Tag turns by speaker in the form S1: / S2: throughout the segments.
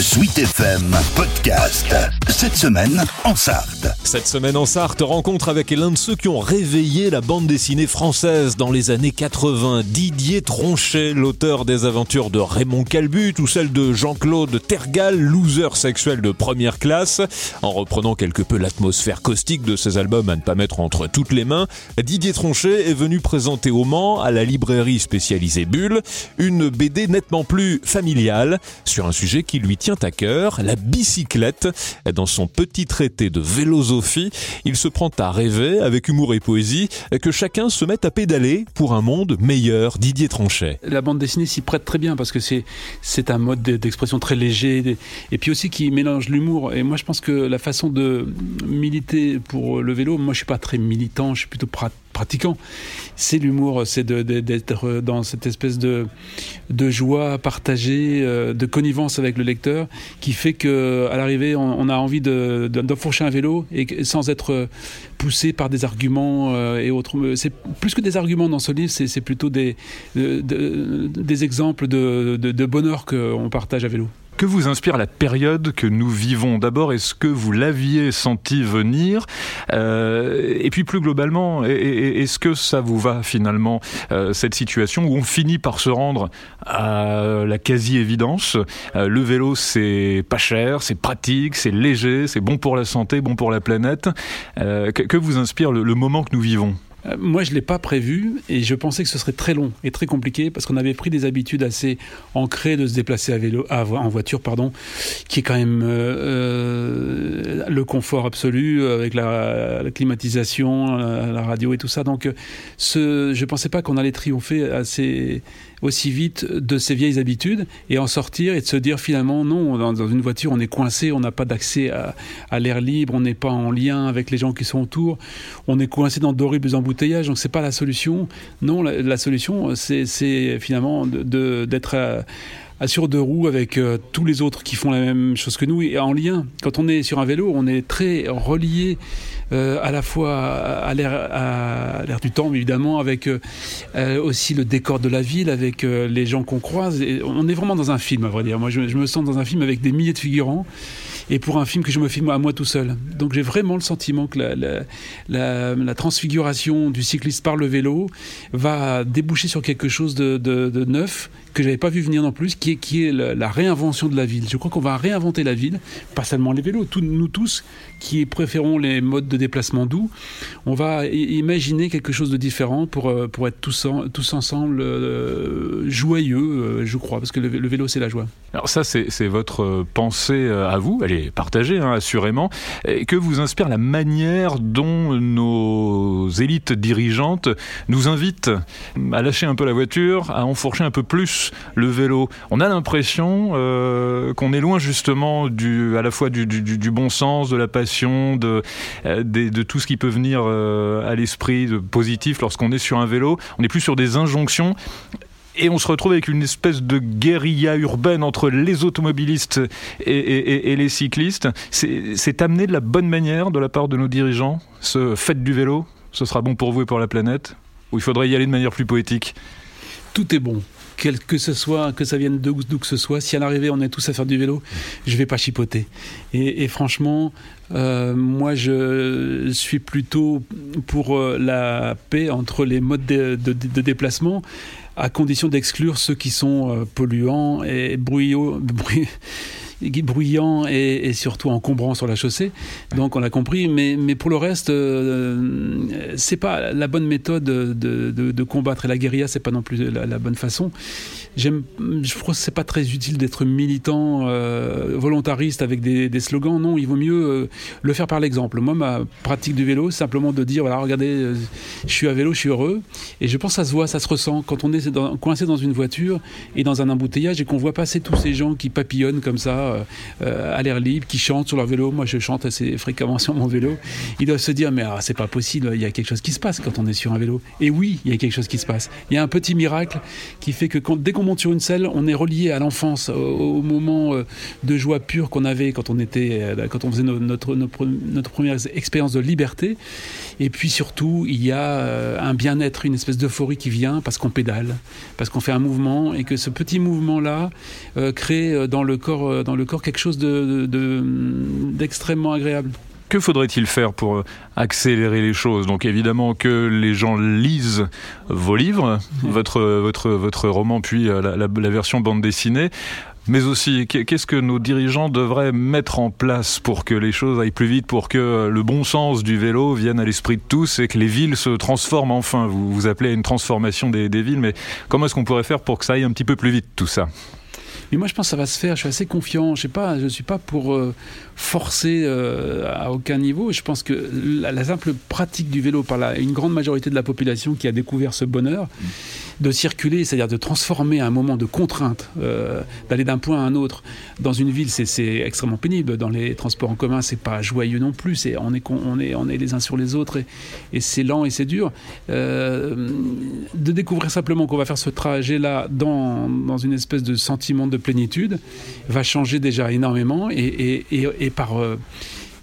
S1: Sweet FM Podcast. Cette semaine en Sarthe.
S2: Cette semaine en Sarthe, rencontre avec l'un de ceux qui ont réveillé la bande dessinée française dans les années 80. Didier Tronchet, l'auteur des aventures de Raymond Calbut ou celle de Jean-Claude Tergal, loser sexuel de première classe. En reprenant quelque peu l'atmosphère caustique de ses albums à ne pas mettre entre toutes les mains, Didier Tronchet est venu présenter au Mans, à la librairie spécialisée Bulle, une BD nettement plus familiale sur un sujet qui lui tient à cœur, la bicyclette. Dans son petit traité de vélosophie, il se prend à rêver, avec humour et poésie, que chacun se mette à pédaler pour un monde meilleur. Didier Tronchet.
S3: La bande dessinée s'y prête très bien parce que c'est c'est un mode d'expression très léger et puis aussi qui mélange l'humour. Et moi, je pense que la façon de militer pour le vélo, moi, je suis pas très militant, je suis plutôt C'est l'humour, c'est d'être dans cette espèce de, de joie partagée, euh, de connivence avec le lecteur, qui fait que à l'arrivée, on, a envie d'enfourcher un vélo et sans être poussé par des arguments euh, et autres. C'est plus que des arguments dans ce livre, c'est plutôt des, des exemples de, de bonheur qu'on partage à vélo.
S2: Que vous inspire la période que nous vivons D'abord, est-ce que vous l'aviez senti venir euh, Et puis plus globalement, est-ce que ça vous va finalement, euh, cette situation où on finit par se rendre à la quasi-évidence euh, Le vélo, c'est pas cher, c'est pratique, c'est léger, c'est bon pour la santé, bon pour la planète. Que, vous inspire le moment que nous vivons?
S3: Euh, moi, je ne l'ai pas prévu et je pensais que ce serait très long et très compliqué parce qu'on avait pris des habitudes assez ancrées de se déplacer à vélo, en voiture, pardon, qui est quand même euh, euh, le confort absolu avec la, climatisation, la, radio et tout ça. Donc, je ne pensais pas qu'on allait triompher assez aussi vite de ces vieilles habitudes et en sortir et de se dire finalement non, dans, une voiture on est coincé, on n'a pas d'accès à, l'air libre, on n'est pas en lien avec les gens qui sont autour, on est coincé dans d'horribles embouteillages, donc c'est pas la solution. Non, la, solution c'est finalement d'être à, sur deux roues avec euh, tous les autres qui font la même chose que nous et en lien. Quand on est sur un vélo, on est très relié euh, à la fois à l'air du temps, évidemment, avec euh, aussi le décor de la ville, avec les gens qu'on croise. On est vraiment dans un film, à vrai dire. Moi, je, me sens dans un film avec des milliers de figurants et pour un film que je me filme à moi tout seul. Donc j'ai vraiment le sentiment que la, la, la, transfiguration du cycliste par le vélo va déboucher sur quelque chose de, de, neuf que j'avais pas vu venir non plus, qui est la, réinvention de la ville. Je crois qu'on va réinventer la ville, pas seulement les vélos, nous tous qui préférons les modes de déplacement doux, on va imaginer quelque chose de différent pour, euh, pour être tous, tous ensemble euh, joyeux, euh, je crois, parce que le, vélo c'est la joie.
S2: Alors ça c'est votre pensée à vous, elle est partagée hein, assurément, que vous inspire la manière dont nos élites dirigeantes nous invitent à lâcher un peu la voiture, à enfourcher un peu plus le vélo? A l'impression euh, qu'on est loin justement du, à la fois du, bon sens, de la passion, de, euh, tout ce qui peut venir euh, à l'esprit de positif lorsqu'on est sur un vélo. On est plus sur des injonctions. Et on se retrouve avec une espèce de guérilla urbaine entre les automobilistes et, et les cyclistes. C'est amené de la bonne manière de la part de nos dirigeants, ce fait du vélo, ce sera bon pour vous et pour la planète, ou il faudrait y aller de manière plus poétique?
S3: Tout est bon quel que ce soit, que ça vienne d'où que ce soit, si à l'arrivée on est tous à faire du vélo, je vais pas chipoter. Et, franchement, euh, moi je suis plutôt pour euh, la paix entre les modes de, déplacement à condition d'exclure ceux qui sont euh, polluants et bruyants bruyant et, surtout encombrant sur la chaussée. Donc on l'a compris, mais, pour le reste, euh, c'est pas la bonne méthode de, combattre. Et la guérilla, c'est pas non plus la, bonne façon. Je crois que c'est pas très utile d'être militant, euh, volontariste avec des, slogans. Non, il vaut mieux euh, le faire par l'exemple. Moi, ma pratique du vélo, c'est simplement de dire voilà, regardez, je suis à vélo, je suis heureux. Et je pense que ça se voit, ça se ressent quand on est coincé dans une voiture et dans un embouteillage et qu'on voit passer tous ces gens qui papillonnent comme ça euh, euh, à l'air libre, qui chantent sur leur vélo. Moi, je chante assez fréquemment sur mon vélo. Ils doivent se dire, mais ah, c'est pas possible, il y a quelque chose qui se passe quand on est sur un vélo. Et oui, il y a quelque chose qui se passe. Il y a un petit miracle qui fait que dès qu'on monte sur une selle, on est relié à l'enfance, au, moment euh, de joie pure qu'on avait quand on était, quand on faisait notre, première expérience de liberté. Et puis surtout, il y a un bien-être, une espèce d'euphorie qui vient parce qu'on pédale, parce qu'on fait un mouvement et que ce petit mouvement-là crée dans le corps, dans corps quelque chose d'extrêmement de, agréable.
S2: Que faudrait-il faire pour accélérer les choses? Donc évidemment que les gens lisent vos livres, votre, votre, votre roman, puis la, la, la version bande dessinée mais aussi qu'est-ce que nos dirigeants devraient mettre en place pour que les choses aillent plus vite, pour que le bon sens du vélo vienne à l'esprit de tous et que les villes se transforment enfin? Vous vous appelez à une transformation des, des villes, mais comment est-ce qu'on pourrait faire pour que ça aille un petit peu plus vite tout ça?
S3: Mais moi, je pense que ça va se faire. Je suis assez confiant. Je je suis pas pour euh, forcer euh, à aucun niveau. Je pense que la, simple pratique du vélo par une grande majorité de la population qui a découvert ce bonheur de circuler, c'est-à-dire de transformer un moment de contrainte, euh, d'aller d'un point à un autre dans une ville, c'est extrêmement pénible. Dans les transports en commun, c'est pas joyeux non plus. C'est on est on est on est les uns sur les autres et, et c'est lent et c'est dur. Euh, de découvrir simplement qu'on va faire ce trajet-là dans, dans une espèce de sentiment de plénitude va changer déjà énormément et, et, et par euh,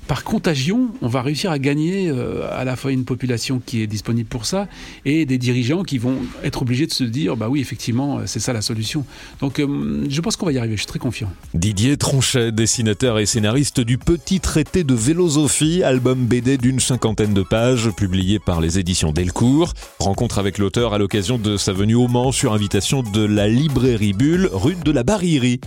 S3: par contagion, on va réussir à gagner euh, à la fois une population qui est disponible pour ça et des dirigeants qui vont être obligés de se dire bah oui effectivement c'est ça la solution. Donc euh, je pense qu'on va y arriver, je suis très confiant.
S4: Didier Tronchet, dessinateur et scénariste du Petit traité de vélosophie, album BD d'une cinquantaine de pages publié par les éditions Delcourt. Rencontre avec l'auteur à l'occasion de sa venue au Mans sur invitation de la librairie Bulle, rue de la Barillerie.